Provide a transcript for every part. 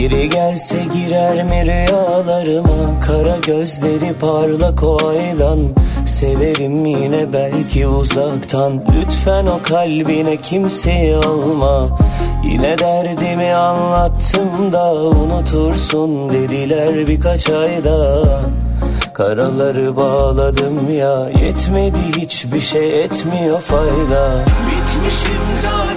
Geri gelse girer mi rüyalarıma? Kara gözleri parlak o aydan. Severim yine belki uzaktan. Lütfen o kalbine kimseyi alma. Yine derdimi anlattım da Unutursun dediler birkaç ayda. Karaları bağladım ya Yetmedi hiçbir şey etmiyor fayda. Bitmişim zaten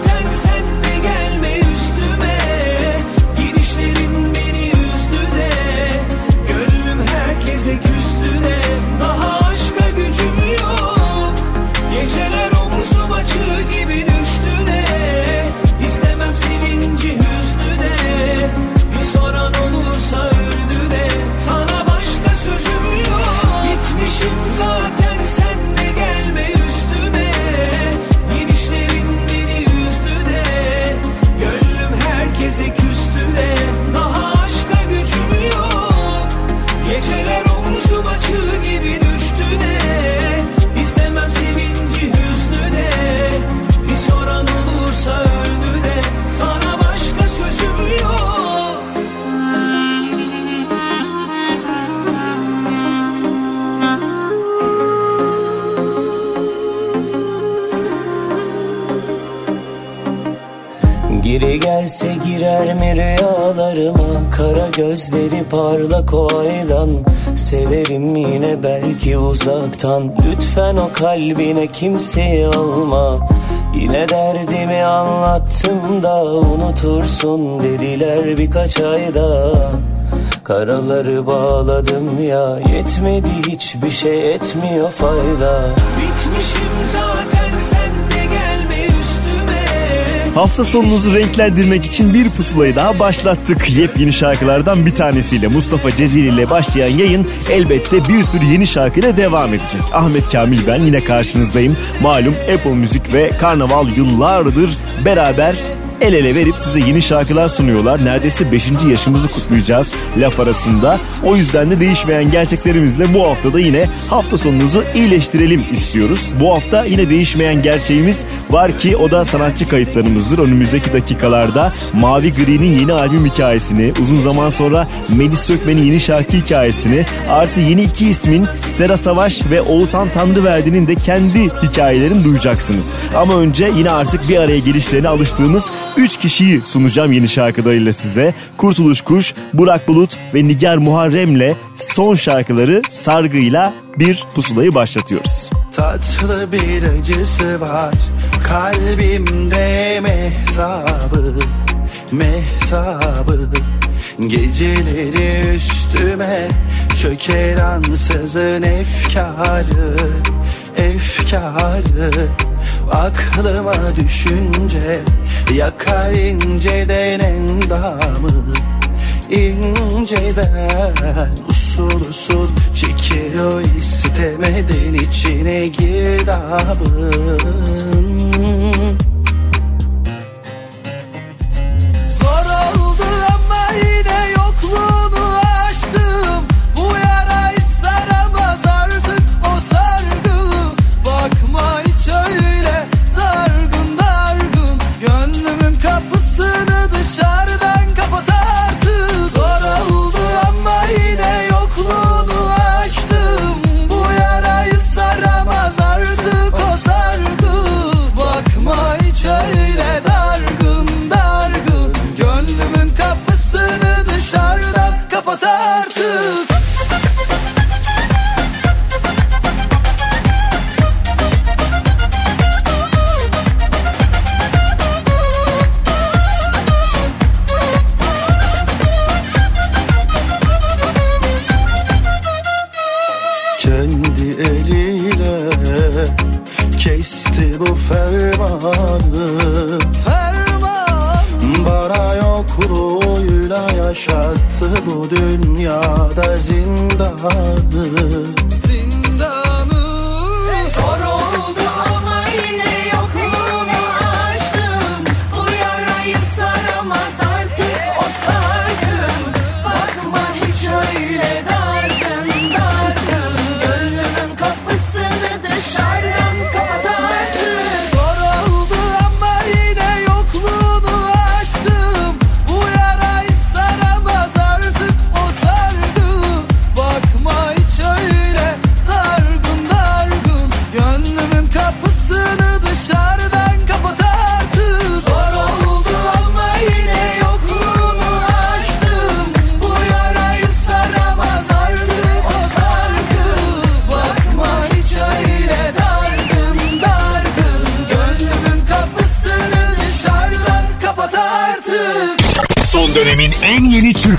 girer mi rüyalarıma Kara gözleri parlak o aydan. Severim yine belki uzaktan. Lütfen o kalbine kimseyi alma. Yine derdimi anlattım da Unutursun dediler birkaç ayda. Karaları bağladım ya Yetmedi hiçbir şey etmiyor fayda. Bitmişim zaten Hafta sonunuzu renklendirmek için bir pusulayı daha başlattık. Yepyeni şarkılardan bir tanesiyle Mustafa Ceceli ile başlayan yayın elbette bir sürü yeni şarkıyla devam edecek. Ahmet Kamil ben yine karşınızdayım. Malum Apple Müzik ve Karnaval yıllardır beraber el ele verip size yeni şarkılar sunuyorlar. Neredeyse 5. yaşımızı kutlayacağız laf arasında. O yüzden de değişmeyen gerçeklerimizle bu hafta da yine hafta sonunuzu iyileştirelim istiyoruz. Bu hafta yine değişmeyen gerçeğimiz var ki o da sanatçı kayıtlarımızdır. Önümüzdeki dakikalarda Mavi Gri'nin yeni albüm hikayesini, uzun zaman sonra Melis Sökmen'in yeni şarkı hikayesini, artı yeni iki ismin Sera Savaş ve Oğuzhan Tanrıverdi'nin de kendi hikayelerini duyacaksınız. Ama önce yine artık bir araya gelişlerine alıştığımız 3 kişiyi sunacağım yeni şarkılarıyla size. Kurtuluş Kuş, Burak Bulut ve Nigar Muharrem'le son şarkıları sargıyla bir pusulayı başlatıyoruz. Tatlı bir acısı var kalbimde mehtabı mehtabı Geceleri üstüme çöker ansızın efkarı efkarı Aklıma düşünce yakar inceden endamı inceden usul usul çekiyor istemeden içine girdabın bu dünyada zindanım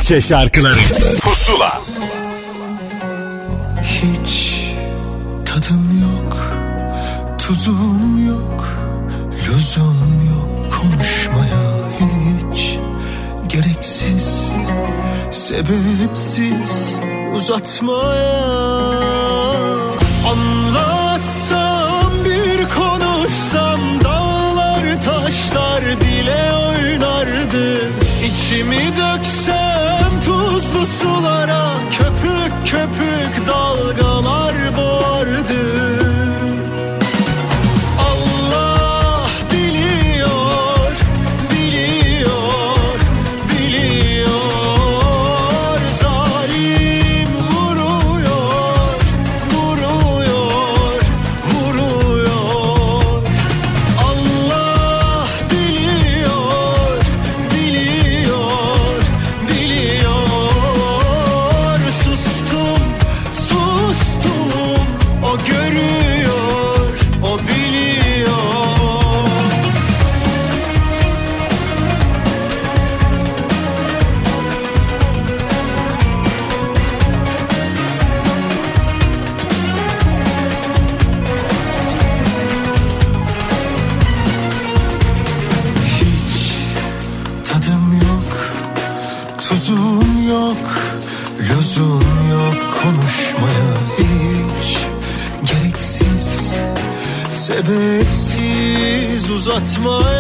Türkçe şarkıları. Pusula. Hiç tadım yok Tuzum yok Lüzum yok Konuşmaya hiç. Gereksiz Sebepsiz Uzatmaya more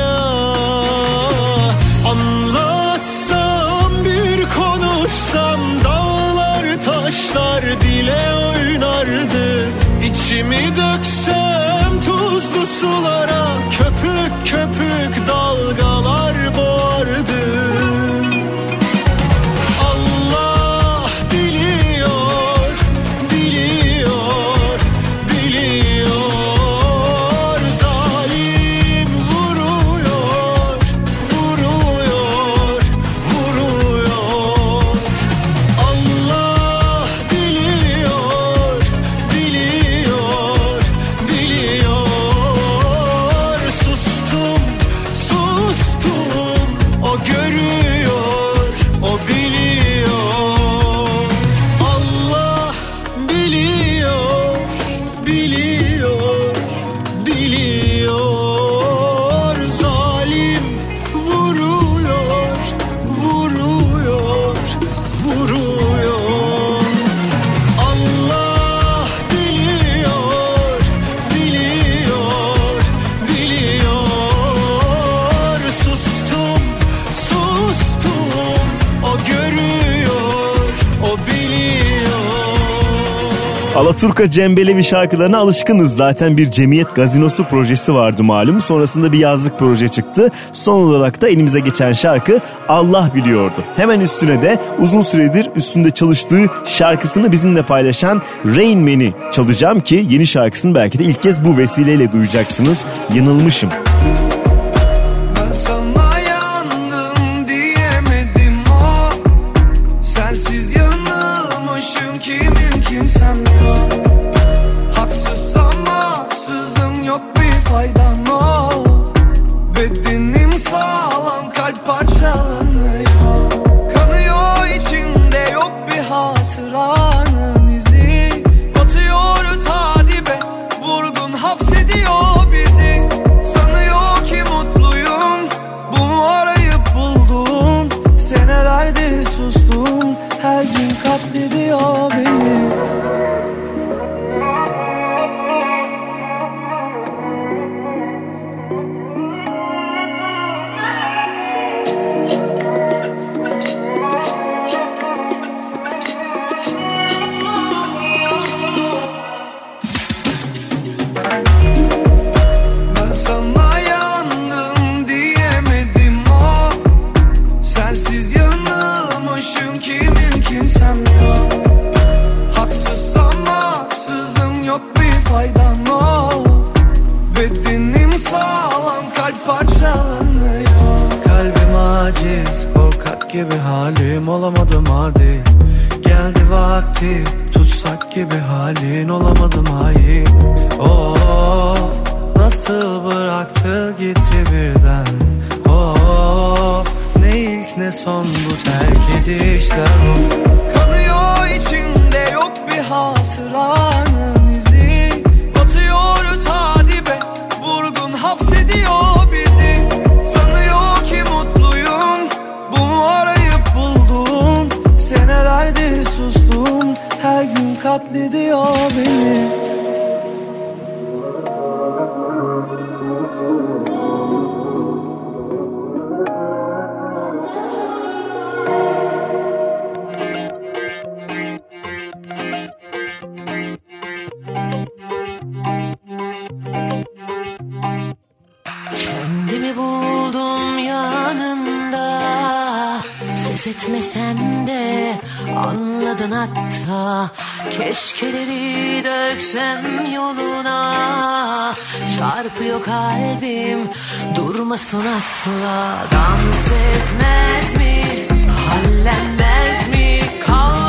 Turka Alaturka cembelevi şarkılarına alışkınız. Zaten bir cemiyet gazinosu projesi vardı malum. Sonrasında bir yazlık proje çıktı. Son olarak da elimize geçen şarkı Allah biliyordu. Hemen üstüne de uzun süredir üstünde çalıştığı şarkısını bizimle paylaşan Rain Man'i çalacağım ki yeni şarkısını belki de ilk kez bu vesileyle duyacaksınız. Yanılmışım. Müzik son bu terk edişler Of, Kanıyor içimde yok bir hatıranın izi. Batıyor ta dibe vurgun hapsediyor bizi. Sanıyor ki mutluyum bunu arayıp buldum Senelerdir sustum her gün katlediyor beni hatta Keşkeleri döksem yoluna Çarpıyor kalbim durmasın asla. Dans etmez mi hallenmez mi? Kaldım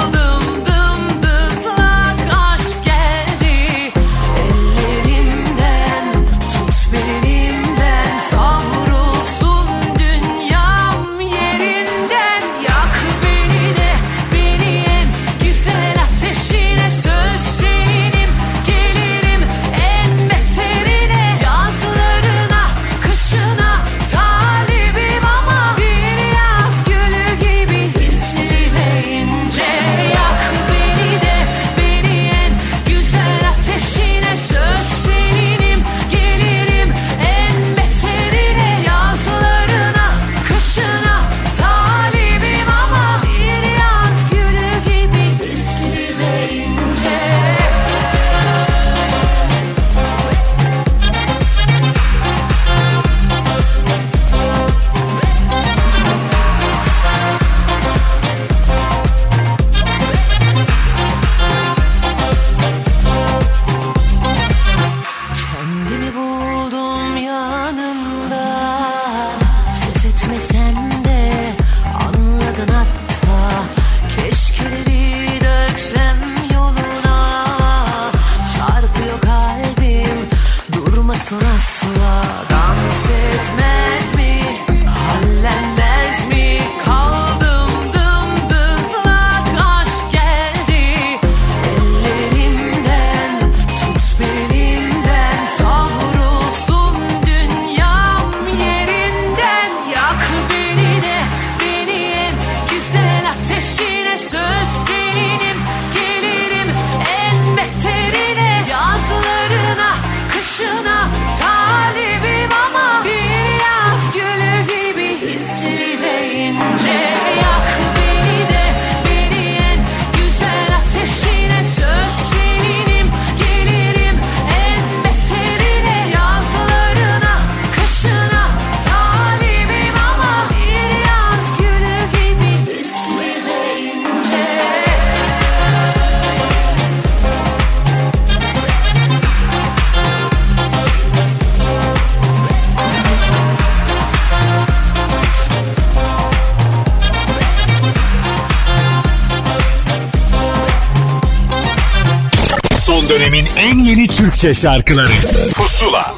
Türkçe şarkıları Pusula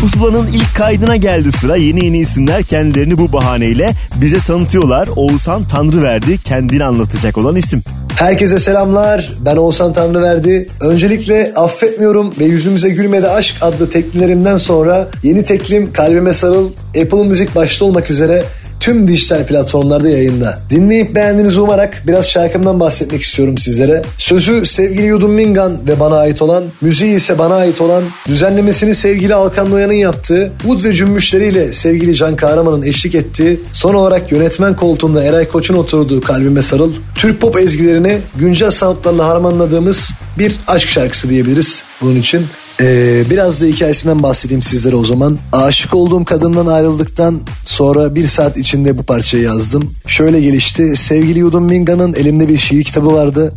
Pusula'nın ilk kaydına geldi sıra. Yeni yeni isimler kendilerini bu bahaneyle bize tanıtıyorlar. Oğuzhan Tanrıverdi kendini anlatacak olan isim. Herkese selamlar. Ben Oğuzhan Tanrıverdi. Öncelikle affetmiyorum ve yüzümüze gülmedi aşk adlı teklimlerimden sonra yeni teklim Kalbime Sarıl Apple Müzik başta olmak üzere tüm dijital platformlarda yayında. Dinleyip beğendiğinizi umarak biraz şarkımdan bahsetmek istiyorum sizlere. Sözü sevgili Yudum Mingan ve bana ait olan, müziği ise bana ait olan, düzenlemesini sevgili Alkan Noyan'ın yaptığı, ud ve cümbüşleriyle sevgili Can Kahraman'ın eşlik ettiği, son olarak yönetmen koltuğunda Eray Koç'un oturduğu Kalbime Sarıl, Türk pop ezgilerini güncel soundlarla harmanladığımız bir aşk şarkısı diyebiliriz bunun için. Ee, biraz da hikayesinden bahsedeyim sizlere o zaman. Aşık olduğum kadından ayrıldıktan sonra bir saat içinde bu parçayı yazdım. Şöyle gelişti. Sevgili Yudum Minga'nın elimde bir şiir kitabı vardı.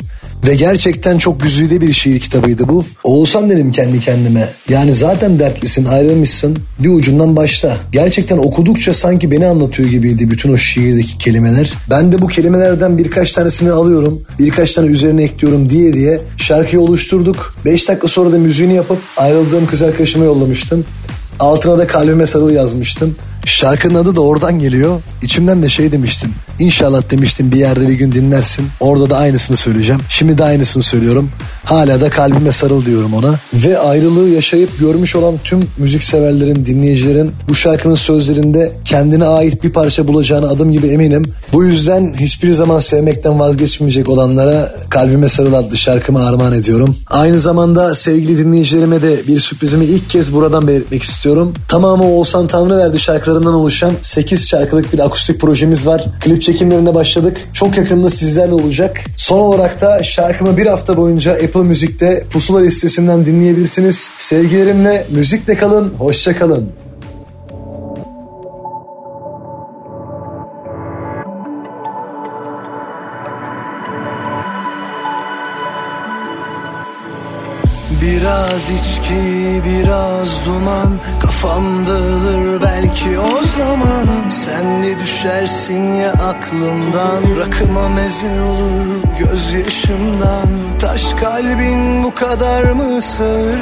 Ve gerçekten çok güzide bir şiir kitabıydı bu. Oğuzhan dedim kendi kendime. Yani zaten dertlisin ayrılmışsın bir ucundan başla. Gerçekten okudukça sanki beni anlatıyor gibiydi bütün o şiirdeki kelimeler. Ben de bu kelimelerden birkaç tanesini alıyorum. Birkaç tane üzerine ekliyorum diye diye şarkıyı oluşturduk. 5 dakika sonra da müziğini yapıp ayrıldığım kız arkadaşıma yollamıştım. Altına da kalbime sarıl yazmıştım. Şarkının adı da oradan geliyor. İçimden de şey demiştim. İnşallah demiştim bir yerde bir gün dinlersin. Orada da aynısını söyleyeceğim. Şimdi de aynısını söylüyorum. Hala da kalbime sarıl diyorum ona. Ve ayrılığı yaşayıp görmüş olan tüm müzikseverlerin, dinleyicilerin bu şarkının sözlerinde kendine ait bir parça bulacağını adım gibi eminim. Bu yüzden hiçbir zaman sevmekten vazgeçmeyecek olanlara Kalbime Sarıl adlı şarkımı armağan ediyorum. Aynı zamanda sevgili dinleyicilerime de bir sürprizimi ilk kez buradan belirtmek istiyorum. Tamamı Oğuzhan Tanrıverdi şarkılarından oluşan 8 şarkılık bir akustik projemiz var. Klip çekimlerine başladık. Çok yakında sizlerle olacak. Son olarak da şarkımı bir hafta boyunca Apple Müzik'te Pusula listesinden dinleyebilirsiniz. Sevgilerimle müzikle kalın, hoşça kalın. Biraz içki, biraz duman. Kafam dağılır belki o zaman. Sen de düşersin ya aklımdan? Rakıma meze olur gözyaşımdan. Taş kalbin bu kadar mı sır?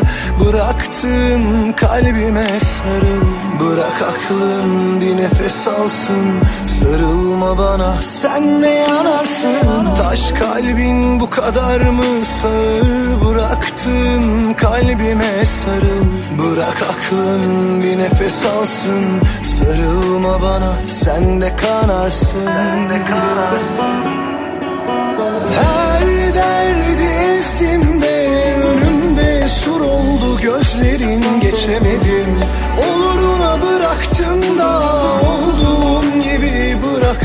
Bıraktın kalbime sarıl Bırak aklın bir nefes alsın. Sarılma bana sen de yanarsın? Taş kalbin bu kadar mı sır Bıraktın kalbime sarıl. Bırak aklın bir nefes alsın. Sarılma bana sen de kanarsın. Sen de kanarsın. Her derdi ezdiğimde önümde sur oldu gözlerin geçemedim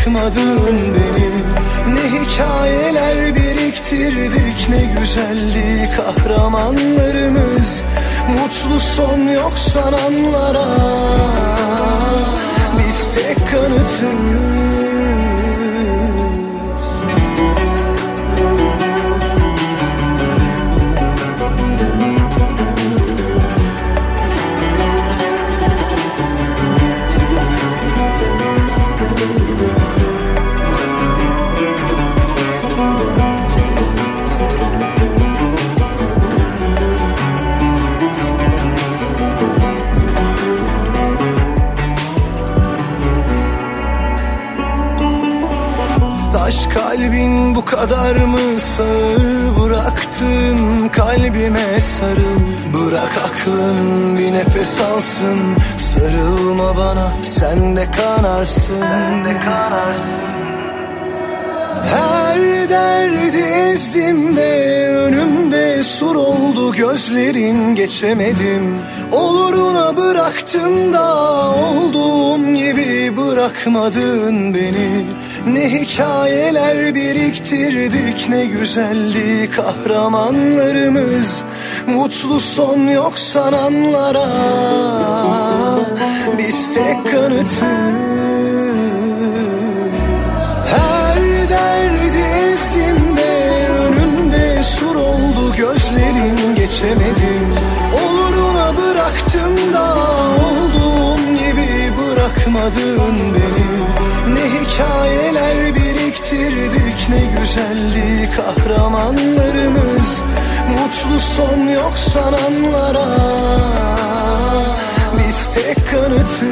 bırakmadın beni. Ne hikayeler biriktirdik ne güzeldi kahramanlarımız. Mutlu son yok sananlara. Biz tek kanıtız kadar mı sağır Bıraktın? Kalbime sarıl Bırak aklın bir nefes alsın. Sarılma bana sen de kanarsın. Sen de kanarsın. Her derdi ezdiğimde önümde sur oldu gözlerin geçemedim. Oluruna bıraktın da olduğum gibi bırakmadın beni Ne hikayeler biriktirdik ne güzeldi kahramanlarımız. Mutlu son yok sananlara Biz tek kanıtız. Her derdi kahramanlarımız Mutlu son yok sananlara. Biz tek kanıtız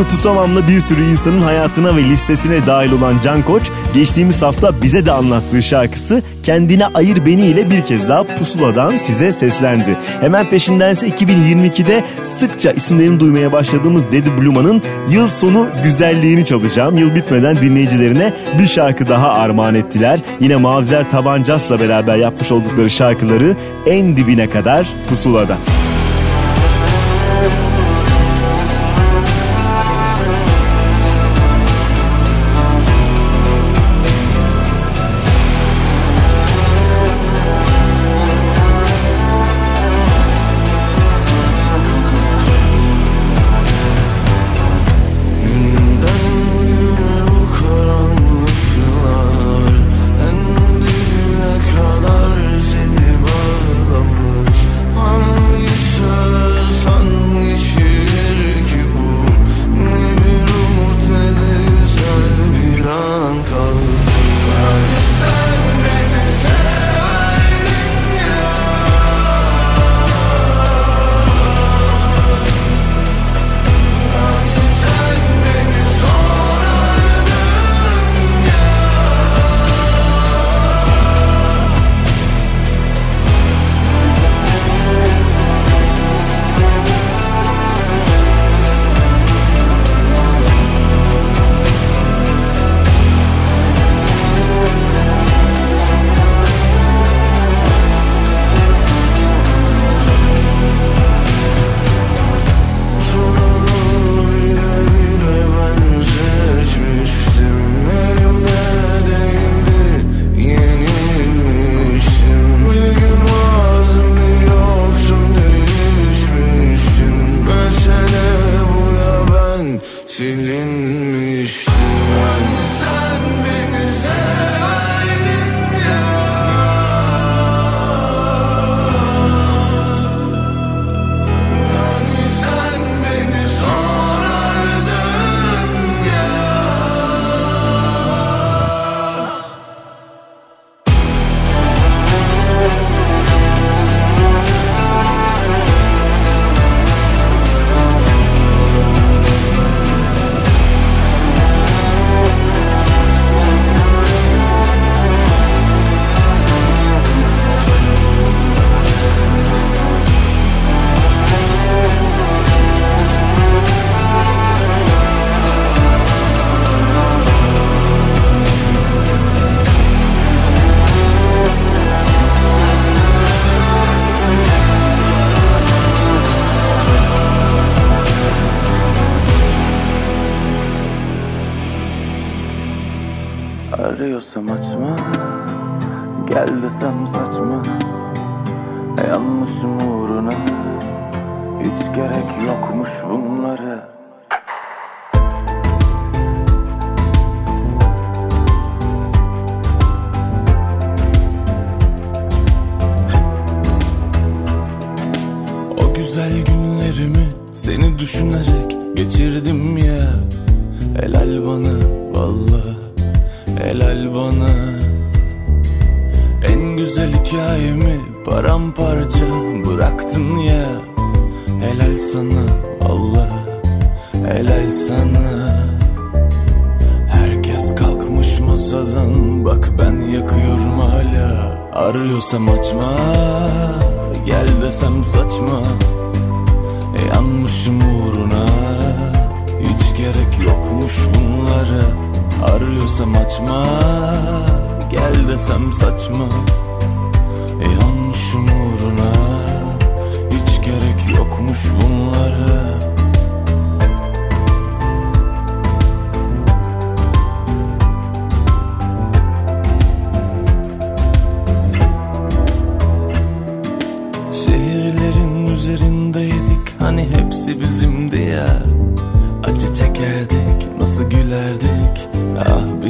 Sözünü tutamamla bir sürü insanın hayatına ve listesine dahil olan Can Koç, geçtiğimiz hafta bize de anlattığı şarkısı Kendine Ayır Beni ile bir kez daha Pusula'dan size seslendi. Hemen peşindense 2022'de sıkça isimlerini duymaya başladığımız Dedi Bluma'nın yıl sonu güzelliğini çalacağım. Yıl bitmeden dinleyicilerine bir şarkı daha armağan ettiler. Yine Mavzer Tabancas'la beraber yapmış oldukları şarkıları en dibine kadar Pusula'da.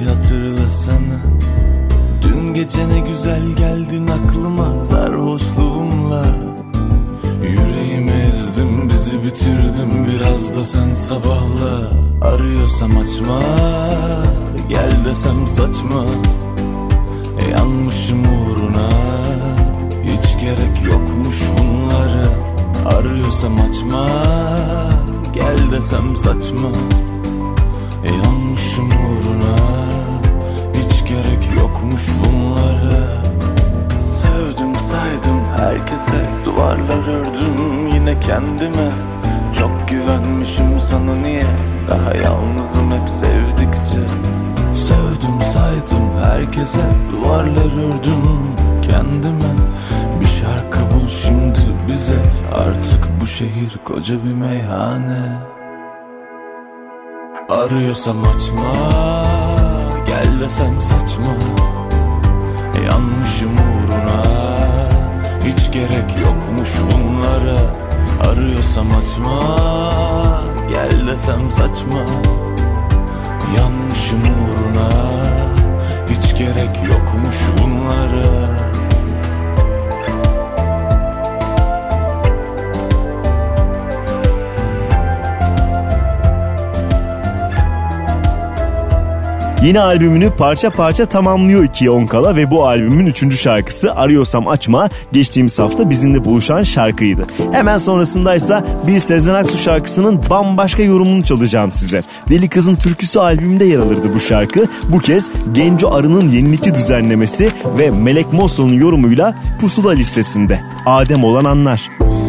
Bir hatırlasana. Dün gece ne güzel geldin aklıma sarhoşluğumla. Yüreğimi ezdim bizi bitirdim biraz da sen sabahla. Arıyorsam açma gel desem saçma. Yanmışım uğruna hiç gerek yokmuş bunlara. Arıyorsam açma Gel desem saçma Yanmışım uğruna Hiç gerek yokmuş bunlara. Sevdim saydım herkese Duvarlar ördüm yine kendime. Çok güvenmişim sana niye Daha yalnızım hep sevdikçe. Sevdim saydım herkese Duvarlar ördüm kendime. Bir şarkı bul şimdi bize Artık bu şehir koca bir meyhane Arıyorsam açma Gel desem saçma. Yanmışım uğruna Hiç gerek yokmuş bunlara. Arıyorsam açma Gel desem saçma. Yanmışım uğruna Hiç gerek yokmuş bunlara Yeni albümünü parça parça tamamlıyor iki Onkala ve bu albümün üçüncü şarkısı Arıyorsam Açma geçtiğimiz hafta bizimle buluşan şarkıydı. Hemen sonrasındaysa bir Sezen Aksu şarkısının bambaşka yorumunu çalacağım size. Deli Kızın Türküsü albümünde yer alırdı bu şarkı. Bu kez Genco Arı'nın yenilikçi düzenlemesi ve Melek Mosso'nun yorumuyla Pusula listesinde. Adem olan anlar. Bu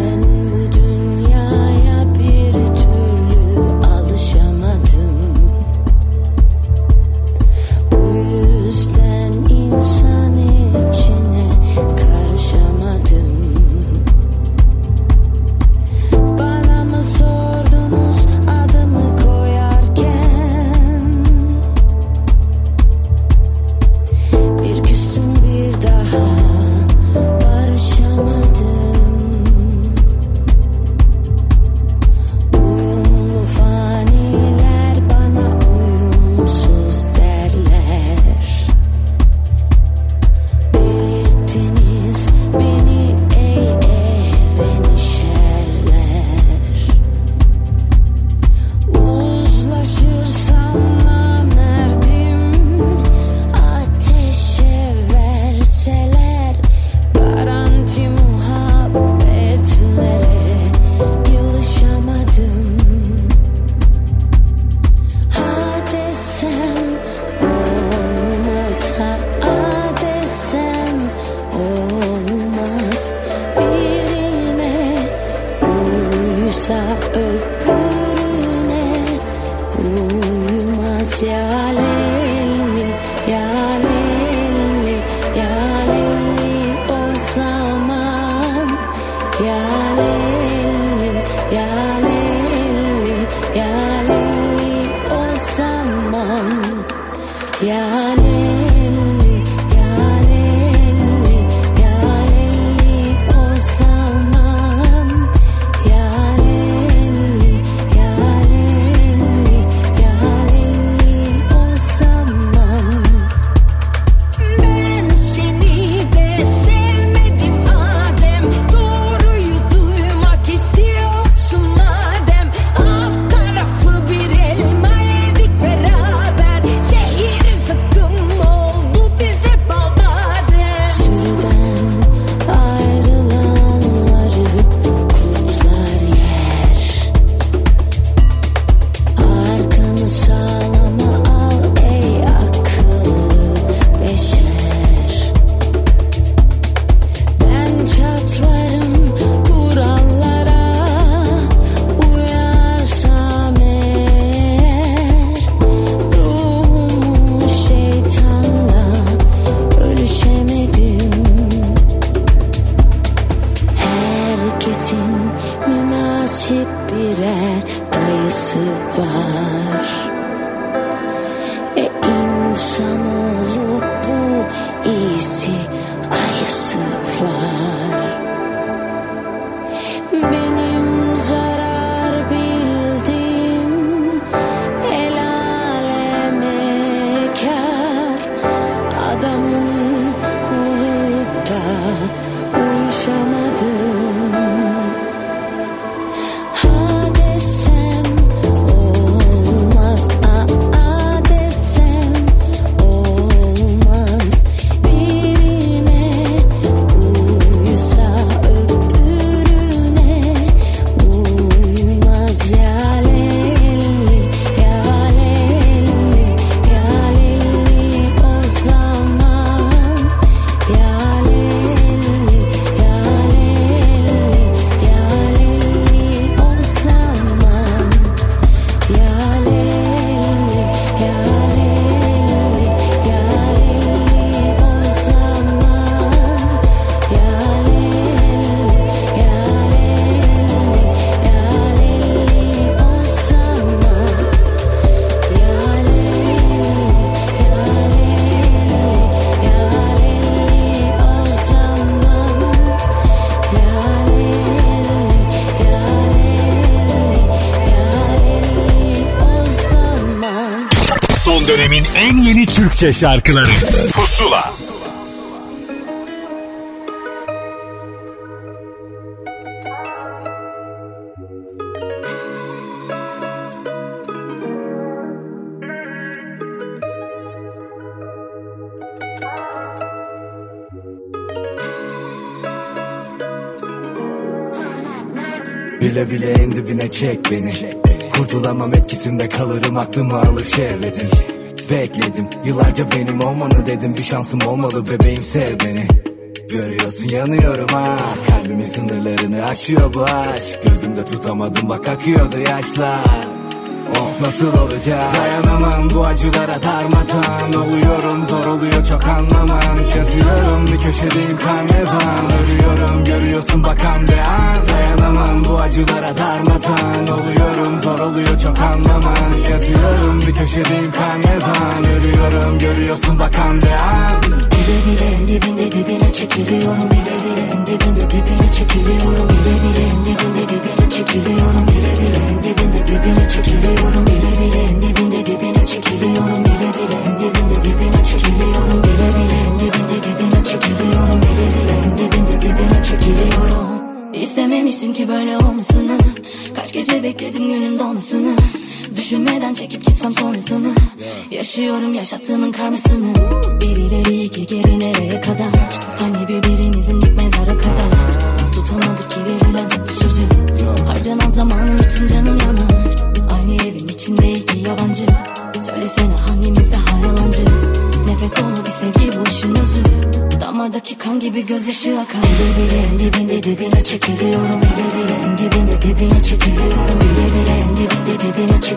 Türkçe şarkıları. Pusula. Bile bile en dibine çek beni. Kurtulamam etkisinde kalırım aklımı alır şehvetin Bekledim. Yıllarca benim olmanı dedim. Bir şansım olmalı bebeğim sev beni. Görüyorsun yanıyorum ha. Kalbimin sınırlarını aşıyor bu aşk. Gözümde tutamadım bak akıyordu yaşlar Of nasıl olacak? Dayanamam bu acılara darmatan Oluyorum zor oluyor çok anlaman Yazıyorum bir köşedeyim karnevan. Ölüyorum görüyorsun bakan bir an. Dayanamam bu acılara darmatan Oluyorum zor oluyor çok anlaman Yazıyorum bir köşedeyim karnevan. Ölüyorum görüyorsun bakan bir an Bile bile en dibinde dibine çekiliyorum Bile bile en dibinde dibine çekiliyorum Bile bile en dibinde dibine çekiliyorum Bile bile en dibinde dibine çekiliyorum Bile bile en dibinde dibine çekiliyorum Bile bile en dibinde dibine çekiliyorum Bile bile en dibinde dibine çekiliyorum Bile bile en dibinde dibine çekiliyorum İstememiştim ki böyle olmasını Kaç gece bekledim günün dolmasını Düşünmeden çekip gitsem sonrasını. Yaşıyorum yaşattığımın karmasını. Bir ileri iki geri nereye kadar Hani birbirimizin dik mezara kadar. Tutamadık ki verilen tek sözü. Harcanan zamanım için canım yanar. Aynı evin içinde iki yabancı. Söylesene hangimiz daha yalancı? Nefret dolu bir sevgi bu işin özü. Damardaki kan gibi gözyaşı akar. Bile bile en dibinde dibine çekiliyorum. Bile bile en dibinde dibine çekiliyorum. Bile bile en dibinde dibine çekiliyorum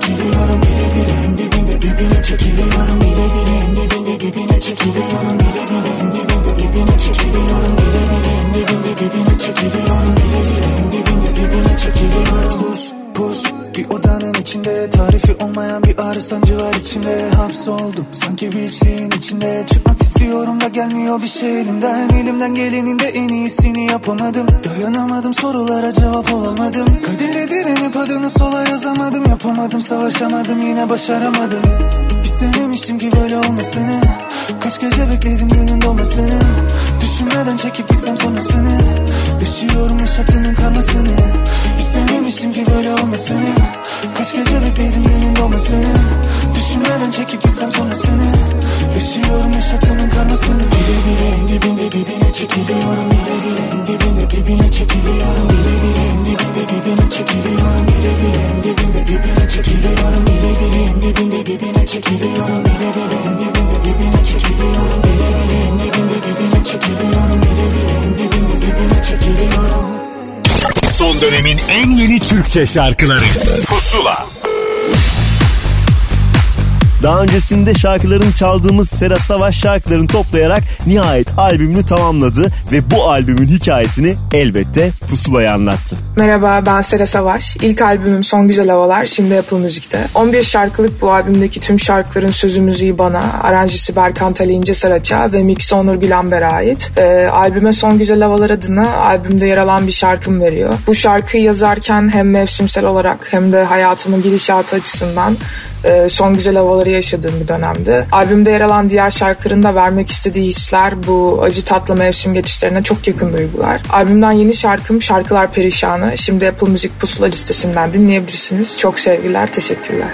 içimde Hapsoldum. Sanki bir şeyin içinde Çıkmak istiyorum da gelmiyor bir şey elimden. Elimden gelenin de en iyisini yapamadım. Dayanamadım sorulara cevap olamadım. Kadere direnip adını sola yazamadım. Yapamadım savaşamadım yine başaramadım. İstememiştim ki böyle olmasını. Kaç gece bekledim günün doğmasını Düşünmeden çekip gitsem sonrasını. Yaşıyorum yaşattığının karmasını. İstememiştim ki böyle olmasını. Kaç gece bekledim günün doğmasını Düşünmeden çekip gitsem sonrasını Yaşıyorum yaşattığının karmasını Bile bile en dibinde dibine çekiliyorum Bile bile en dibinde dibine çekiliyorum Bile bile en dibinde dibine çekiliyorum Bile bile en dibinde dibine çekiliyorum Bile bile en dibinde dibine çekiliyorum Bile bile en dibinde dibine çekiliyorum Bile bile en dibinde dibine çekiliyorum Bile bile en dibinde dibine çekiliyorum. Son dönemin en yeni Türkçe şarkıları. Pusula Daha öncesinde şarkıların çaldığımız Sera Savaş şarkılarını toplayarak nihayet albümünü tamamladı ve bu albümün hikayesini elbette Pusula'ya anlattı. Merhaba ben Sera Savaş. İlk albümüm Son Güzel Havalar şimdi Apple Müzik'te. 11 şarkılık bu albümdeki tüm şarkıların sözü müziği bana, aranjisi Berkant Ali İnce Saraç'a ve mixi Onur Gülamber'e ait. Ee, albüme Son Güzel Havalar adına albümde yer alan bir şarkım veriyor. Bu şarkıyı yazarken hem mevsimsel olarak hem de hayatımın gidişatı açısından e, son güzel havaları yaşadığım bir dönemdi. Albümde yer alan diğer şarkıların da vermek istediği hisler bu acı tatlı mevsim geçişlerine çok yakın duygular. Albümden yeni şarkım Şarkılar Perişanı. Şimdi Apple Müzik Pusula listesinden dinleyebilirsiniz. Çok sevgiler, teşekkürler.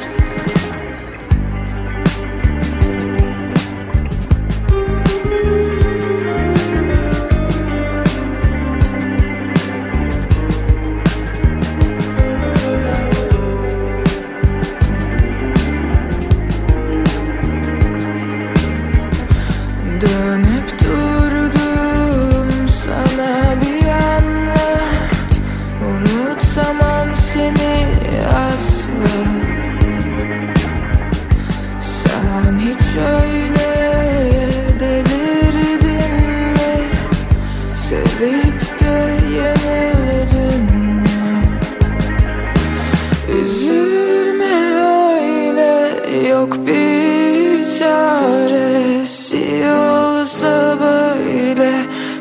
Üzülme öyle yok bir çaresi olsa böyle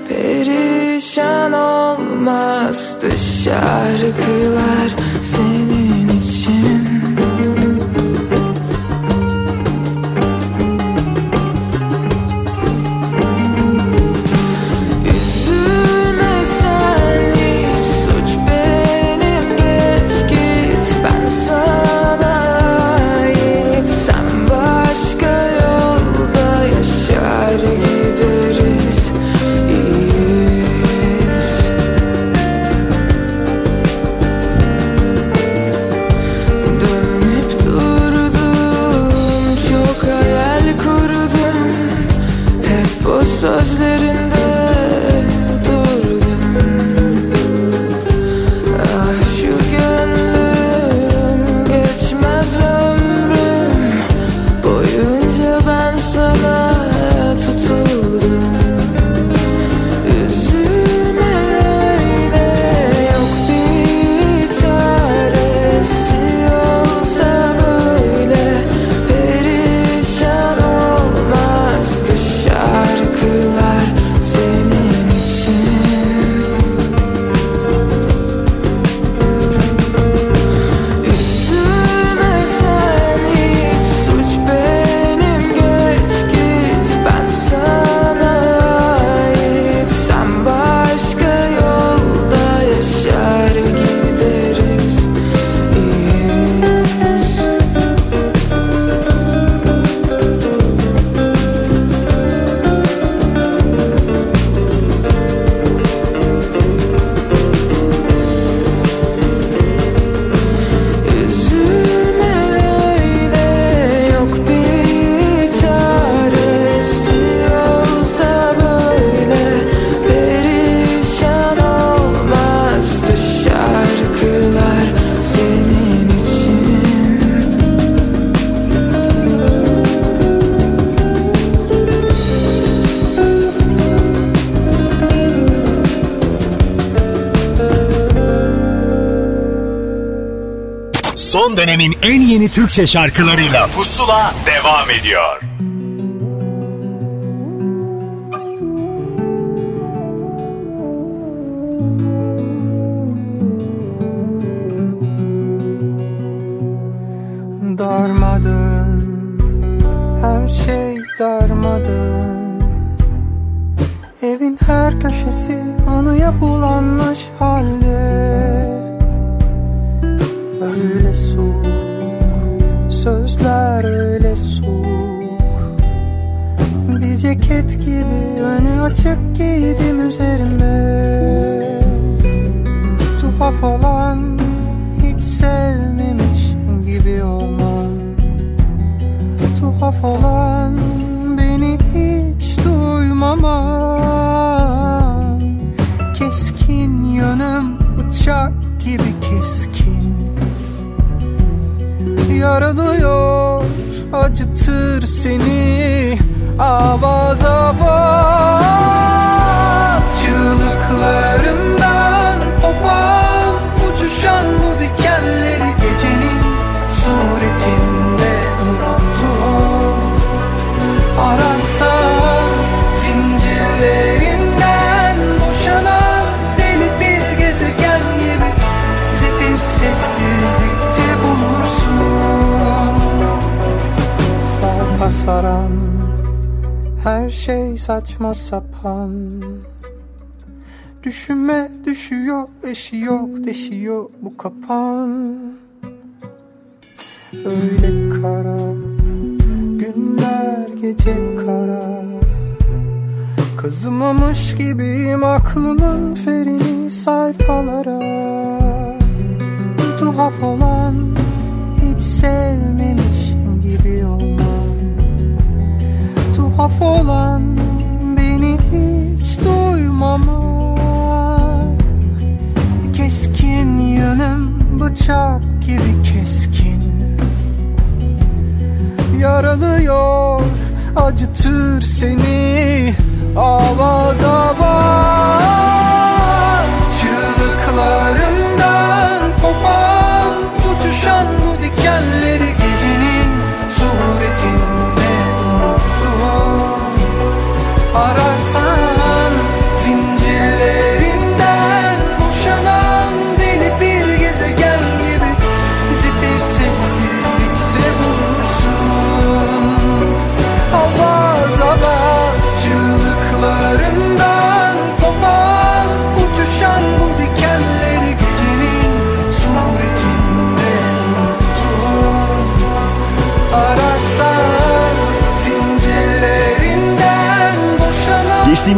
perişan olmazdı şarkılar dönemin en yeni Türkçe şarkılarıyla. Pusula devam ediyor. Darmadın Her şey darmadın. Evin her köşesi anıya bulanmış ceket gibi önü açık giydim üzerime. Tuhaf olan hiç sevmemiş gibi olmam. Tuhaf olan beni hiç duymamam. Keskin yönüm bıçak gibi keskin. Yaralıyor acıtır seni avaz avaz Çığlıklarımdan kopan uçuşan bu dikenleri gecenin suretinde unuttum. Ararsan zincirlerinden boşanan deli bir gezegen gibi Zifir sessizlikte bulursun her şey saçma sapan. Düşünme düşüyor eşi yok deşiyor bu kapan. Öyle kara günler gece kara. Kazımamış gibiyim aklımın ferini sayfalara. Tuhaf olan hiç sevmemiş gibi olmam. Tuhaf olan duymamam Keskin yönüm bıçak gibi keskin. Yaralıyor acıtır seni avaz avaz. Çığlıklarımdan kopan tutuşan bu dikenleri gecenin suretinde unuttum Ararsan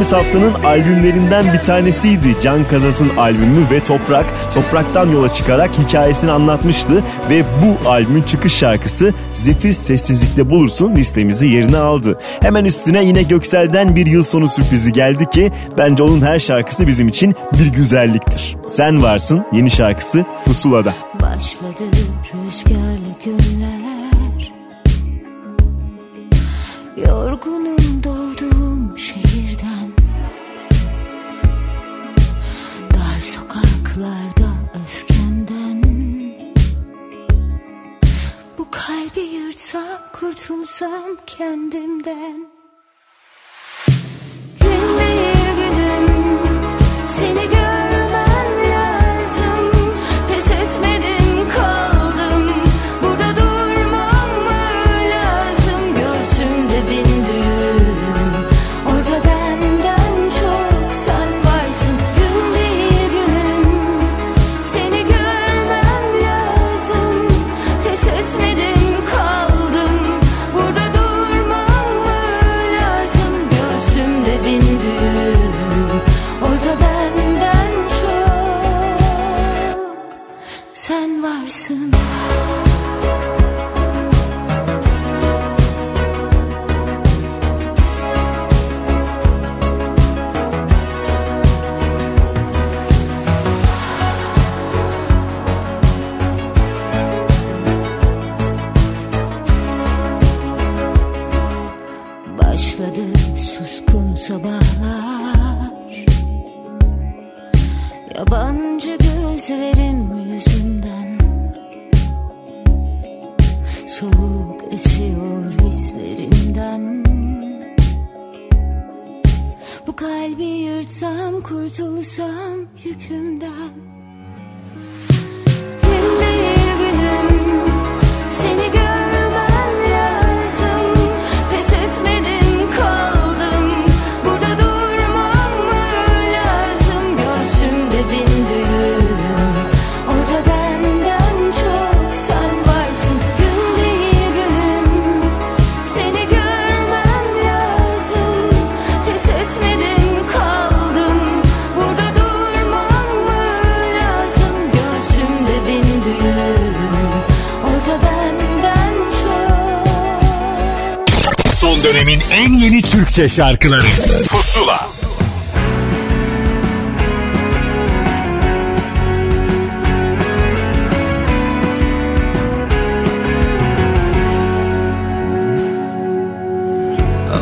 Geçtiğimiz haftanın albümlerinden bir tanesiydi Can Kazas'ın albümü ve Toprak. Toprak'tan yola çıkarak hikayesini anlatmıştı ve bu albümün çıkış şarkısı Zefir Sessizlikte Bulursun listemize yerini aldı. Hemen üstüne yine Göksel'den bir yıl sonu sürprizi geldi ki bence onun her şarkısı bizim için bir güzelliktir. Sen varsın yeni şarkısı Pusula'da. Başladı rüzgarlı günler Yorgunum doğduğum şehirden kalbi yırtsam kurtulsam kendimden. Gün değil günüm seni görmem kurtulsam yükümden dönemin en yeni Türkçe şarkıları. Pusula.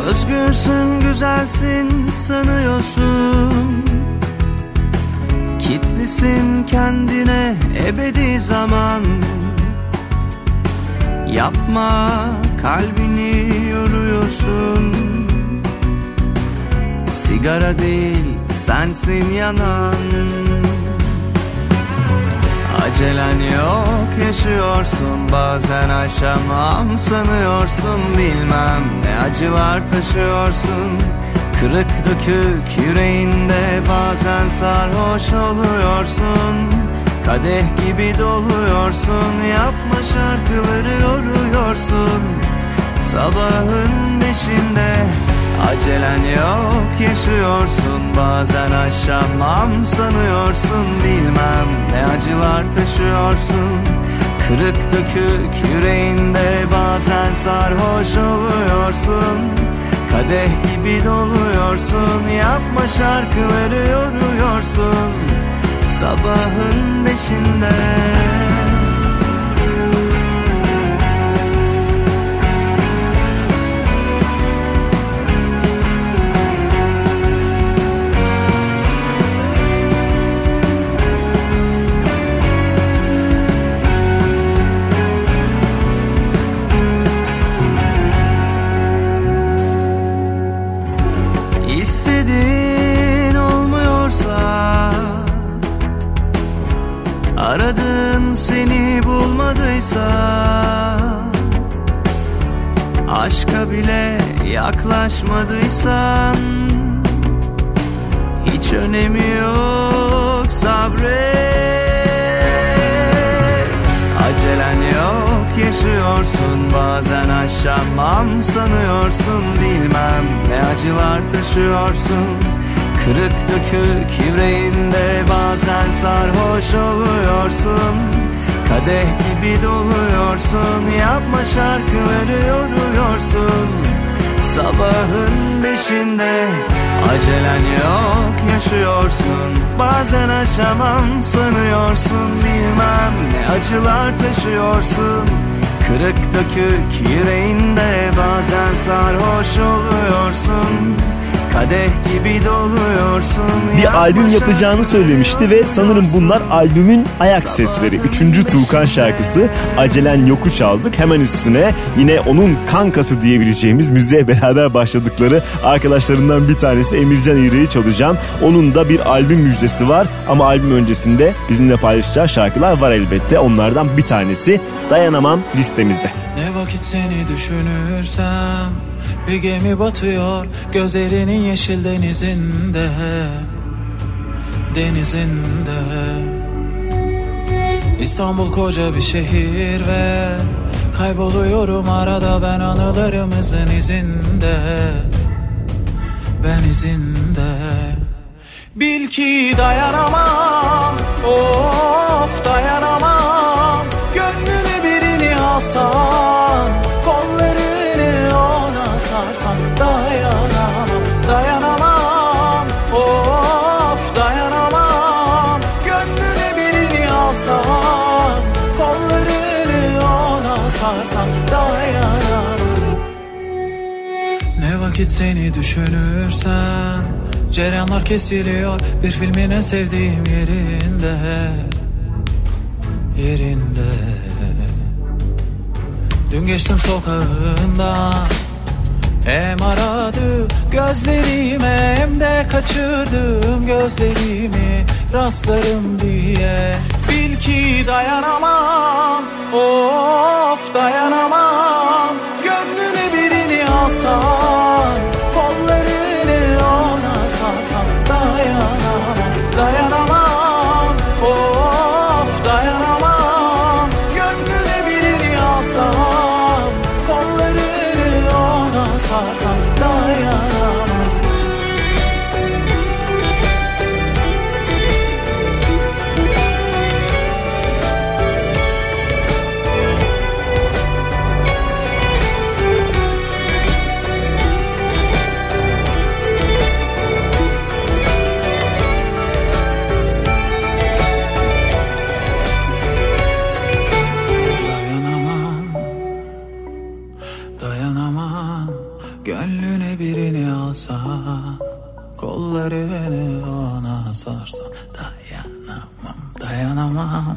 Özgürsün, güzelsin sanıyorsun. Kitlisin kendine ebedi zaman. Yapma kalbini yoruyorsun Sigara değil sensin yanan. Acelen yok yaşıyorsun. Bazen aşamam sanıyorsun. Bilmem ne acılar taşıyorsun. Kırık dökük yüreğinde bazen sarhoş oluyorsun. Kadeh gibi doluyorsun. Yapma şarkıları yoruyorsun. Sabahın beşinde acelen yok yaşıyorsun. Bazen aşamam sanıyorsun. Bilmem ne acılar taşıyorsun. Kırık dökük yüreğinde bazen sarhoş oluyorsun. Kadeh gibi doluyorsun. Yapma şarkıları yoruyorsun. Sabahın beşinde bile yaklaşmadıysan Hiç önemi yok sabret. Acelen yok yaşıyorsun Bazen aşamam sanıyorsun Bilmem ne acılar taşıyorsun. Kırık dökük yüreğinde bazen sarhoş oluyorsun Kadeh gibi doluyorsun Yapma şarkıları yoruyorsun. Sabahın beşinde Acelen yok yaşıyorsun. Bazen aşamam sanıyorsun Bilmem ne acılar taşıyorsun. Kırık dökük yüreğinde Bazen sarhoş oluyorsun Kadeh gibi doluyorsun bir albüm yapacağını söylemişti ve sanırım bunlar albümün ayak sesleri. Üçüncü Tuğkan şarkısı Acelen Yok'u çaldık. Hemen üstüne yine onun kankası diyebileceğimiz müziğe beraber başladıkları arkadaşlarından bir tanesi Emircan İğre'yi çalacağım. Onun da bir albüm müjdesi var ama albüm öncesinde bizimle paylaşacağı şarkılar var elbette. Onlardan bir tanesi Dayanamam listemizde. Ne vakit seni düşünürsem Bir gemi batıyor gözlerinin yeşil denizinde Denizinde. İstanbul koca bir şehir ve Kayboluyorum arada ben anılarımızın izinde Ben izinde. Bil ki dayanamam Of dayanamam Gönlünü birini alsan vakit seni düşünürsem Cereyanlar kesiliyor bir filmin en sevdiğim yerinde Yerinde. Dün geçtim sokağında Hem aradı gözlerime Hem de kaçırdım gözlerimi Rastlarım diye. Bil ki dayanamam Of dayanamam alsan Kollarını ona sarsan Dayanamam Dayanamam ona sarsam Dayanamam Dayanamam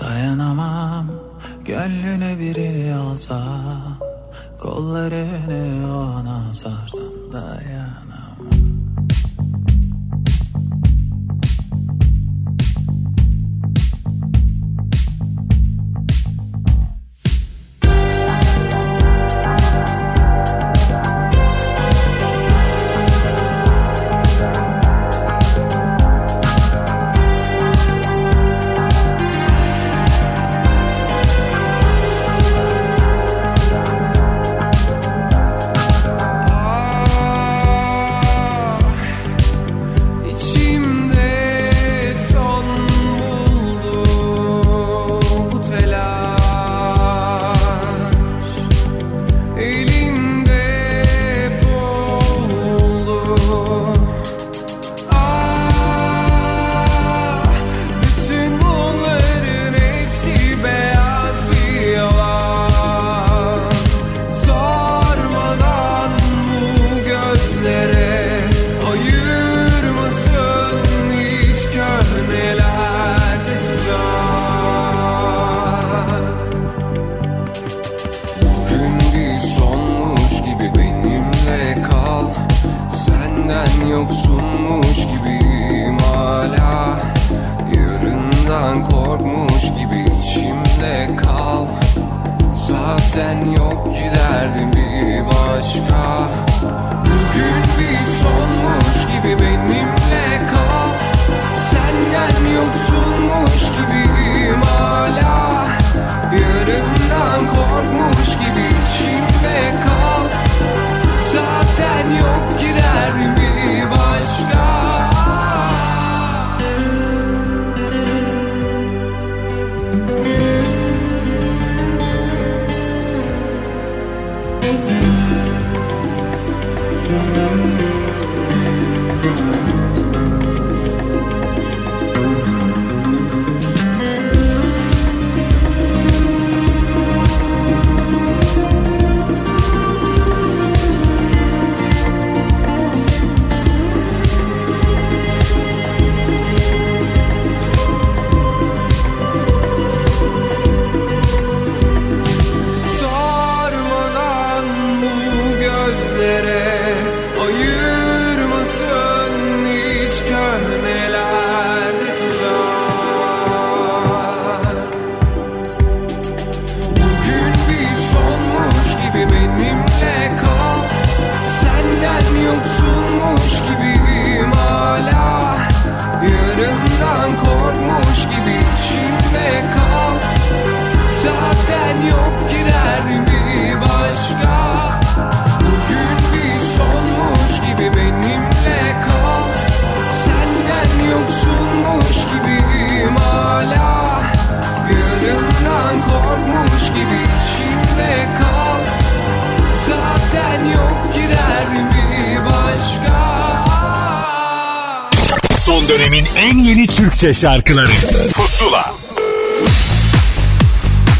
Dayanamam. Gönlüne birini alsam Kollarını ona sarsam Dayanamam dönemin en yeni Türkçe şarkıları Pusula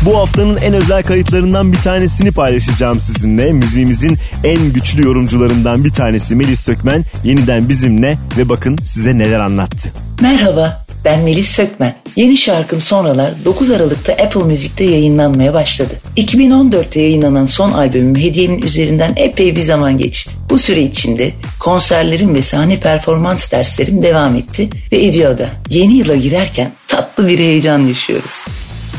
Bu haftanın en özel kayıtlarından bir tanesini paylaşacağım sizinle. Müziğimizin en güçlü yorumcularından bir tanesi Melis Sökmen yeniden bizimle ve bakın size neler anlattı. Merhaba, Ben Melis Sökmen. Yeni şarkım Sonralar 9 Aralık'ta Apple Müzik'te yayınlanmaya başladı. 2014'te yayınlanan son albümüm Hediyemin üzerinden epey bir zaman geçti. Bu süre içinde konserlerim ve sahne performans derslerim devam etti ve ediyor da. Yeni yıla girerken tatlı bir heyecan yaşıyoruz.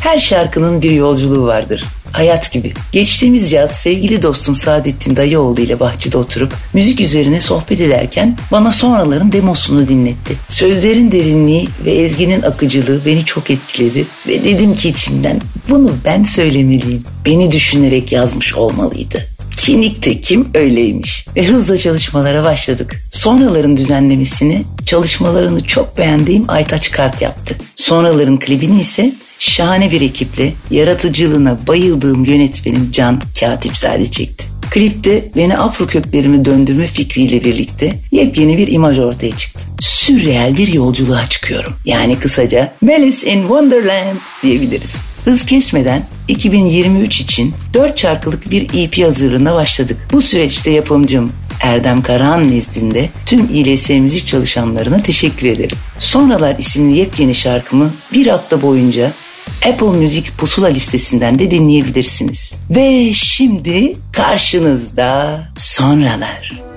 Her şarkının bir yolculuğu vardır. Hayat gibi. Geçtiğimiz yaz sevgili dostum Saadettin Dayıoğlu ile bahçede oturup müzik üzerine sohbet ederken bana sonraların demosunu dinletti. Sözlerin derinliği ve ezginin akıcılığı beni çok etkiledi ve dedim ki içimden bunu ben söylemeliyim. Beni düşünerek yazmış olmalıydı. Kinik de kim öyleymiş. Ve hızla çalışmalara başladık. Sonraların düzenlemesini çalışmalarını çok beğendiğim Aytaç Kart yaptı. Sonraların klibini ise şahane bir ekiple yaratıcılığına bayıldığım yönetmenim Can Katipzade çekti. Klipte beni Afro köklerimi döndürme fikriyle birlikte yepyeni bir imaj ortaya çıktı. Sürreel bir yolculuğa çıkıyorum. Yani kısaca Alice in Wonderland diyebiliriz. Hız kesmeden 2023 için 4 şarkılık bir EP hazırlığına başladık. Bu süreçte yapımcım Erdem Karahan nezdinde tüm İLS müzik çalışanlarına teşekkür ederim. Sonralar isimli yepyeni şarkımı bir hafta boyunca Apple Müzik pusula listesinden de dinleyebilirsiniz. Ve şimdi karşınızda sonralar.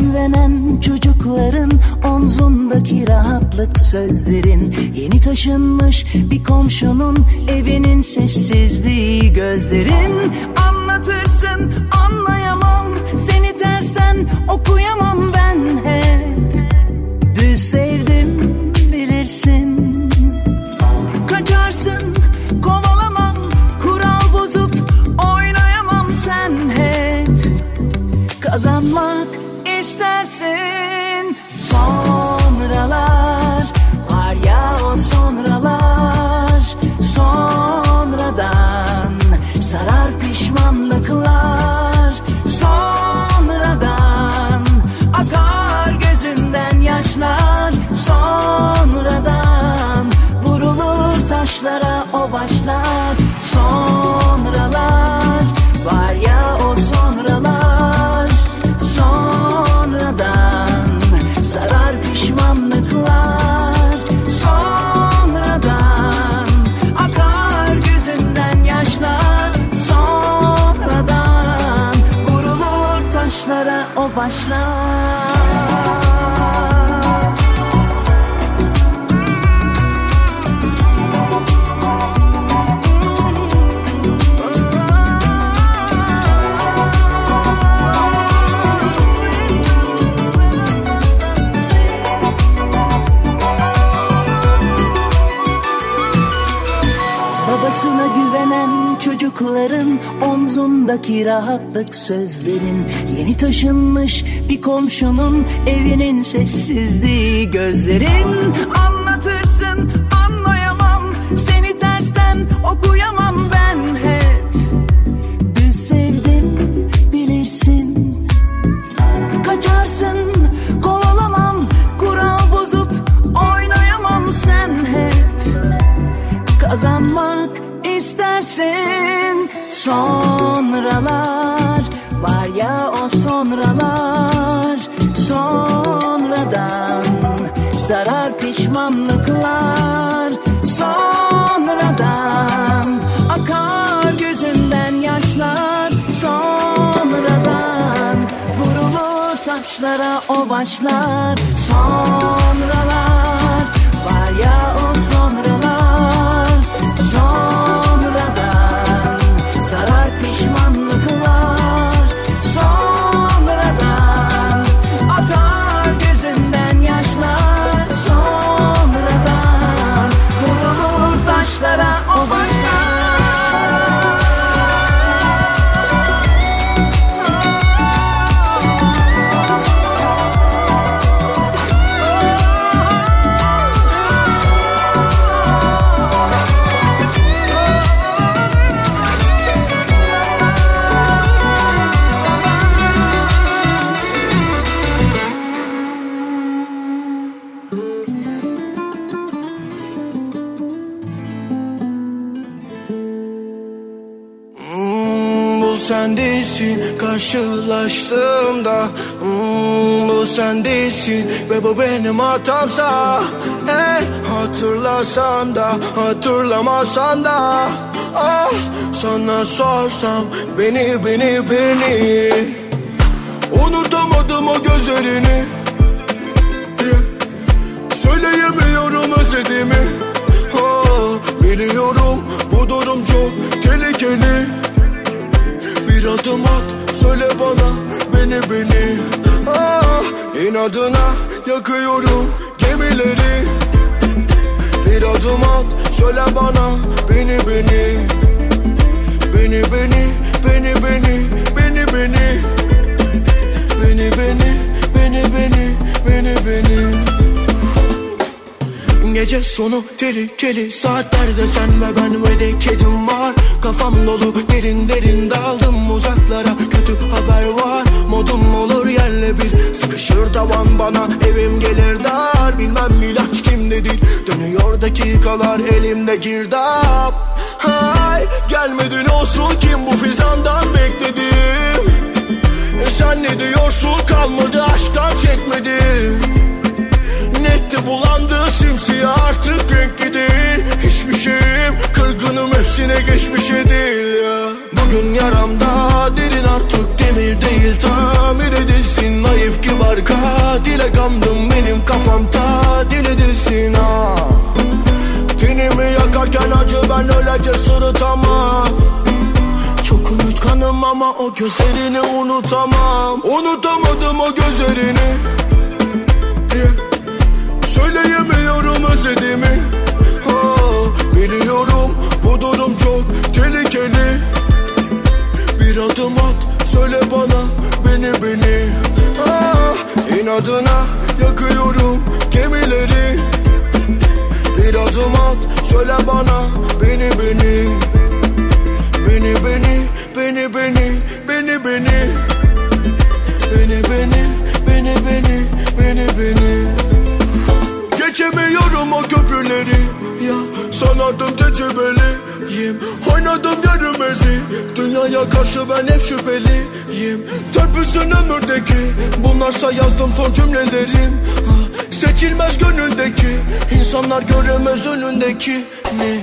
Güvenen çocukların omzundaki rahatlık sözlerin. Yeni taşınmış bir komşunun evinin sessizliği gözlerin. Anlatırsın anlayamam seni tersten okuyamam ben hep. Düz sevdim bilirsin. Kaçarsın çocukların omzundaki rahatlık sözlerin Yeni taşınmış bir komşunun evinin sessizliği gözlerin Anlatırsın taşlara o başlar. Sonralar var ya Karşılaştığımda hmm, Bu sen değilsin Ve bu benim hatamsa Hey hatırlasan da Hatırlamasan da Ah sana sorsam Beni beni beni. Unutamadım o gözlerini. Yeah. Söyleyemiyorum özlediğimi. Oh, Biliyorum bu durum çok tehlikeli. Bir adım at söyle bana beni beni ah, İnadına yakıyorum gemileri. Bir adım at söyle bana beni beni Beni beni beni beni beni beni Beni beni beni beni beni beni Gece sonu tehlikeli saatlerde sen ve ben ve de kedim var. Kafam dolu derin derin daldım uzaklara. Kötü haber var modum olur yerle bir. Sıkışır tavan bana evim gelir dar. Bilmem ilaç kimdedir. Dönüyor dakikalar elimde girdap. Hay gelmedin olsun kim bu fizandan bekledim? E sen ne diyorsun kalmadı aşktan çekmedim. Netti bulandı simsiyah artık renkli değil. Hiçbir şeyim kırgınım hepsine geçmişe değil ya. Bugün yaramda derin artık demir değil. Tamir edilsin naif kibar katile kandım benim kafam tadil edilsin ha. Tenimi yakarken acı ben öylece sırıtamam çok unutkanım ama o gözlerini unutamam. Unutamadım o gözlerini. Söyleyemiyorum özlediğimi oh, Biliyorum bu durum çok tehlikeli. Bir adım at söyle bana beni beni. Ah, İnadına yakıyorum gemileri. Bir adım at söyle bana beni beni. Beni beni beni beni beni beni. Beni beni beni beni beni beni Geçemiyorum o köprüleri. Ya sanardım tecrübeliyim. Oynadım yarımezi Dünyaya karşı ben hep şüpheliyim. Törpüsün ömürdeki. Bunlarsa yazdım son cümlelerim. Seçilmez gönüldeki. İnsanlar göremez önündeki ne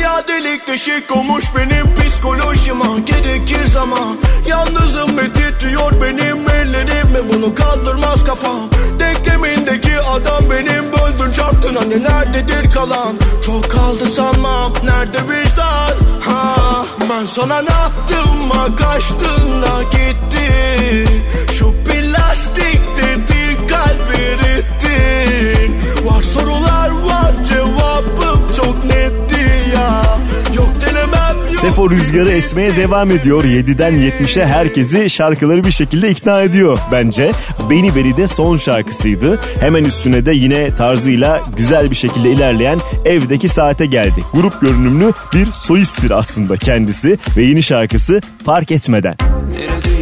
Ya delik deşik olmuş benim psikolojime Gerekir zaman. Yalnızım ve titriyor benim ellerim Ve bunu kaldırmaz kafam. Denklemindeki adam benim Böldün çarptın hani nerededir kalan? Çok kaldı sanmam nerede vicdan? Ha, Ben sana ne yaptım ha kaçtın da gitti Şu plastik dediğin kalbi erittin Var sorular Sefo rüzgarı esmeye devam ediyor. 7'den 70'e herkesi şarkıları bir şekilde ikna ediyor bence. Beni Beri de son şarkısıydı. Hemen üstüne de yine tarzıyla güzel bir şekilde ilerleyen Evdeki Saate geldi. Grup görünümlü bir solisttir aslında kendisi ve yeni şarkısı Fark Etmeden. Neredeyim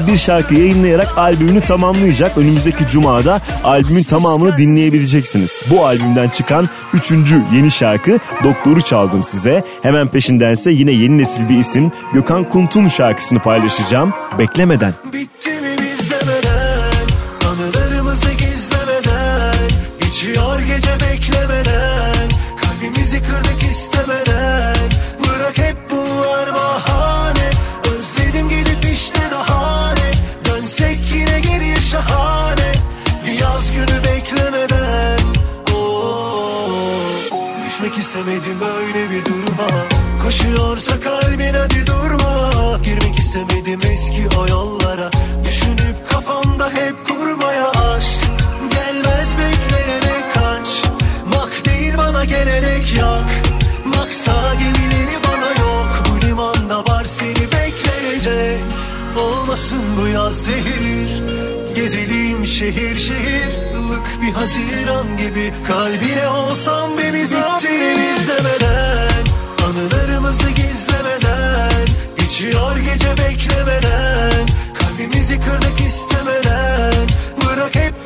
hafta bir şarkı yayınlayarak albümünü tamamlayacak. Önümüzdeki cumada albümün tamamını dinleyebileceksiniz. Bu albümden çıkan üçüncü yeni şarkı Doktor'u çaldım size. Hemen peşindense yine yeni nesil bir isim Gökhan Kunt'un şarkısını paylaşacağım. Beklemeden. Şehir şehir ılık bir haziran gibi. Kalbine olsam bir mizah izlemeden Anılarımızı gizlemeden Geçiyor gece beklemeden Kalbimizi kırdık istemeden Bırak hep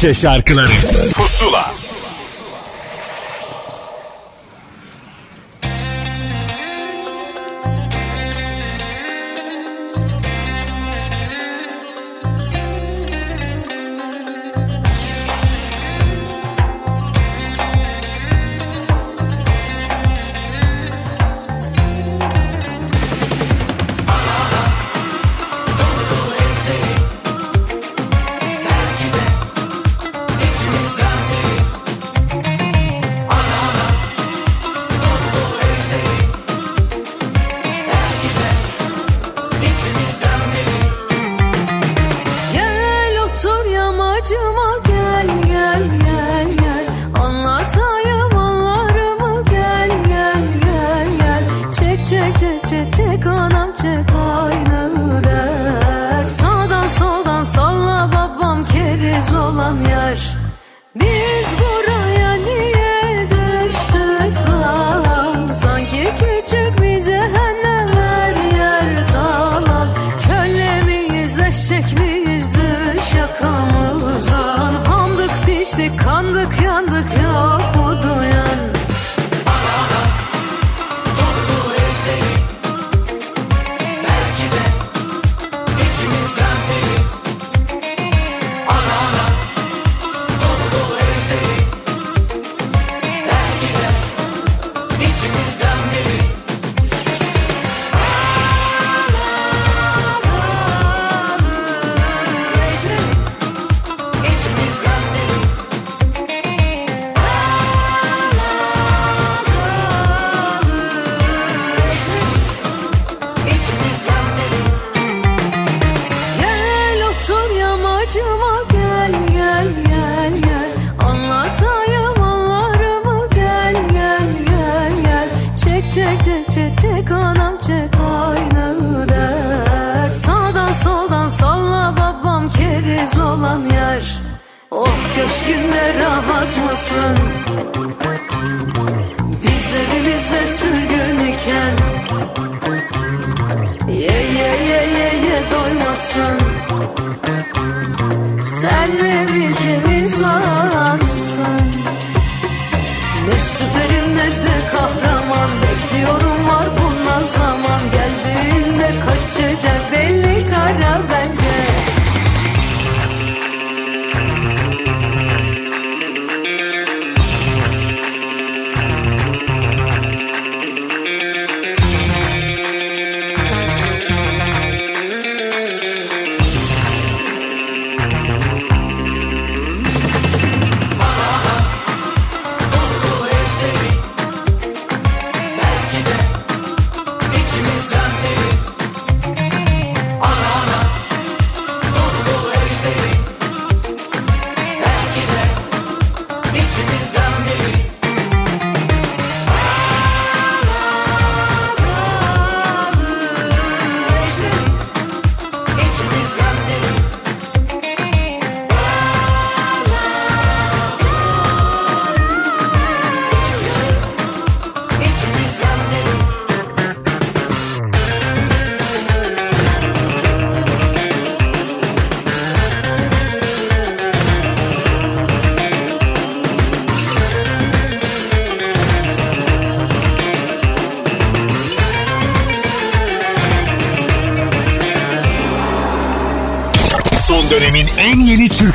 Bahçe şarkıları.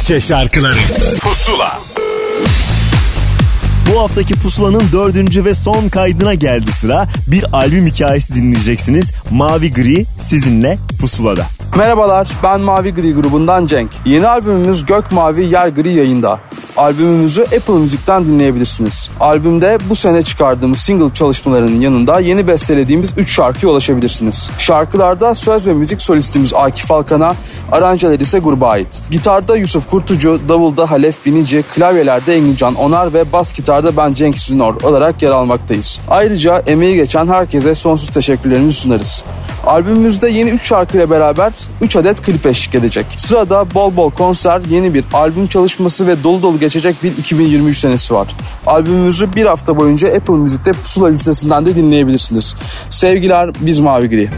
Türkçe şarkıları Pusula Bu haftaki Pusula'nın dördüncü ve son kaydına geldi sıra. Bir albüm hikayesi dinleyeceksiniz. Mavi Gri sizinle Pusula'da. Merhabalar ben Mavi Gri grubundan Cenk. Yeni albümümüz Gök Mavi Yer Gri yayında. Albümümüzü Apple Müzik'ten dinleyebilirsiniz. Albümde bu sene çıkardığımız single çalışmalarının yanında yeni bestelediğimiz 3 şarkıya ulaşabilirsiniz. Şarkılarda söz ve müzik solistimiz Akif Alkan'a, aranjeler ise gruba ait. Gitarda Yusuf Kurtucu, davulda Halef Binici, klavyelerde Engincan Onar ve bas gitarda ben Cenk Sünor olarak yer almaktayız. Ayrıca emeği geçen herkese sonsuz teşekkürlerimizi sunarız. Albümümüzde yeni 3 şarkıyla beraber 3 adet klip eşlik edecek. Sırada bol bol konser, yeni bir albüm çalışması ve dolu dolu geçecek bir 2023 senesi var. Albümümüzü bir hafta boyunca Apple Müzik'te Pusula listesinden de dinleyebilirsiniz. Sevgiler biz Mavi Gri.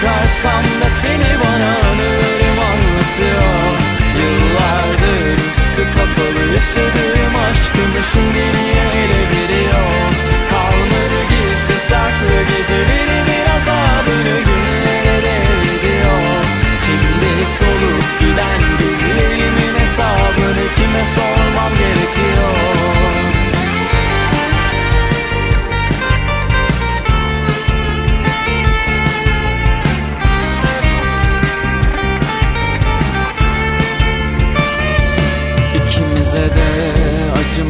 Çıkarsam da seni bana anılarım anlatıyor. Yıllardır üstü kapalı yaşadığım aşkımı şimdi niye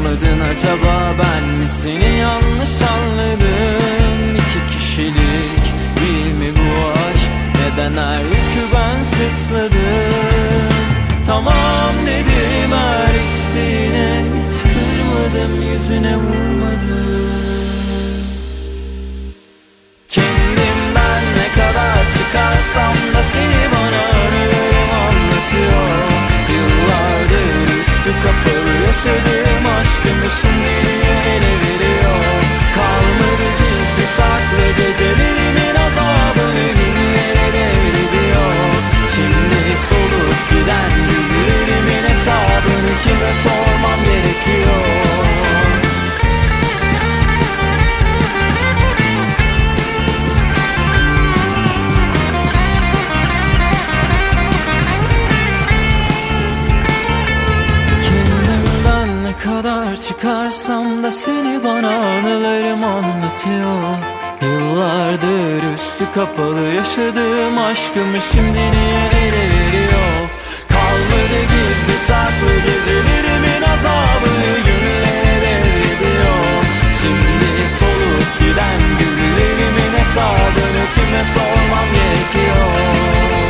acımadın acaba ben mi seni yanlış anladım İki kişilik değil mi bu aşk? Neden her yükü ben sırtladım. Tamam dedim her isteğine hiç kırmadım yüzüne vurmadım. Kendimden ne kadar çıkarsam da seni bana anılarım anlatıyor Yıllardır üstü kapalı yaşadığım aşkımı şimdi ele veriyor? Kalmadı gizli saklı gecelerimin azabını dillere devriliyor Şimdi solup giden günlerimin hesabını kime sormam gerekiyor? Seni bana anılarım anlatıyor. Yıllardır üstü kapalı yaşadığım aşkımı şimdi niye veriyor? Kalmadı gizli saklı gecelerimin azabını günlere devrediyor Şimdi solup giden güllerimin hesabını kime sormam gerekiyor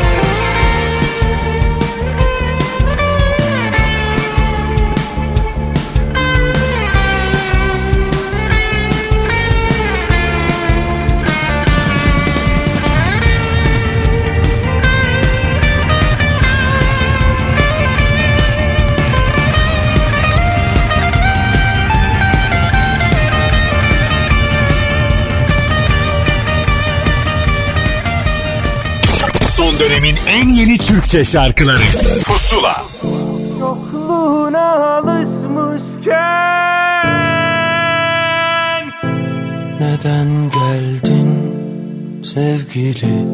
dönemin en yeni Türkçe şarkıları. Pusula. Yokluğuna alışmışken. Neden geldin sevgili?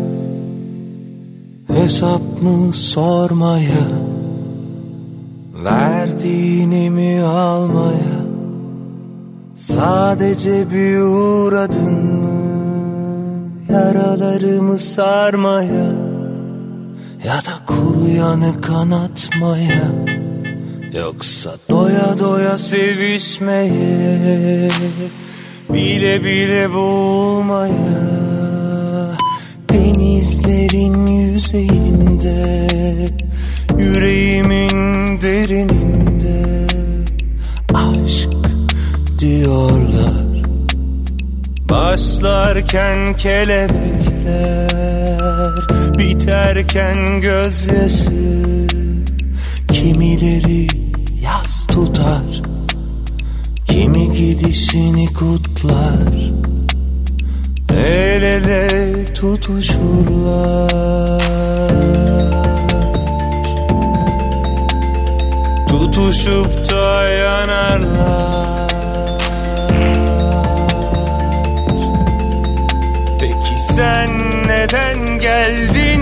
Hesap mı sormaya? Verdiğini mi almaya? Sadece bir uğradın mı? Yaralarımı sarmaya Ya da kuruyanı kanatmaya Yoksa doya doya sevişmeye Bile bile boğulmaya. Denizlerin yüzeyinde Yüreğimin derininde Aşk diyorlar. Başlarken kelebekler Biterken gözyaşı Kimileri yaz tutar Kimi gidişini kutlar El ele tutuşurlar. Tutuşup da yanarlar. Peki sen neden geldin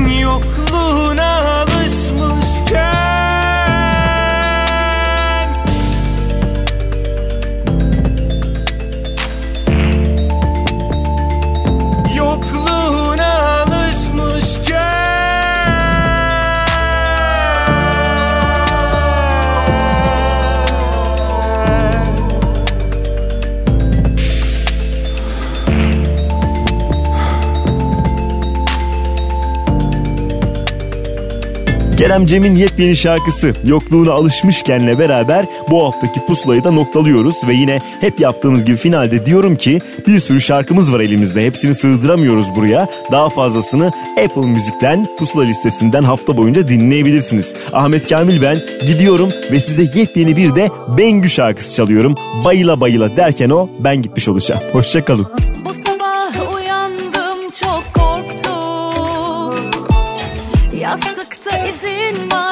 Kerem Cem'in yepyeni şarkısı Yokluğuna Alışmışken'le beraber bu haftaki pusulayı da noktalıyoruz ve yine hep yaptığımız gibi finalde diyorum ki bir sürü şarkımız var elimizde. Hepsini sığdıramıyoruz buraya. Daha fazlasını Apple Müzik'ten pusula listesinden hafta boyunca dinleyebilirsiniz. Ahmet Kamil ben gidiyorum ve size yepyeni bir de Bengü şarkısı çalıyorum. Bayıla bayıla derken o ben gitmiş olacağım. Hoşçakalın. Bu is in my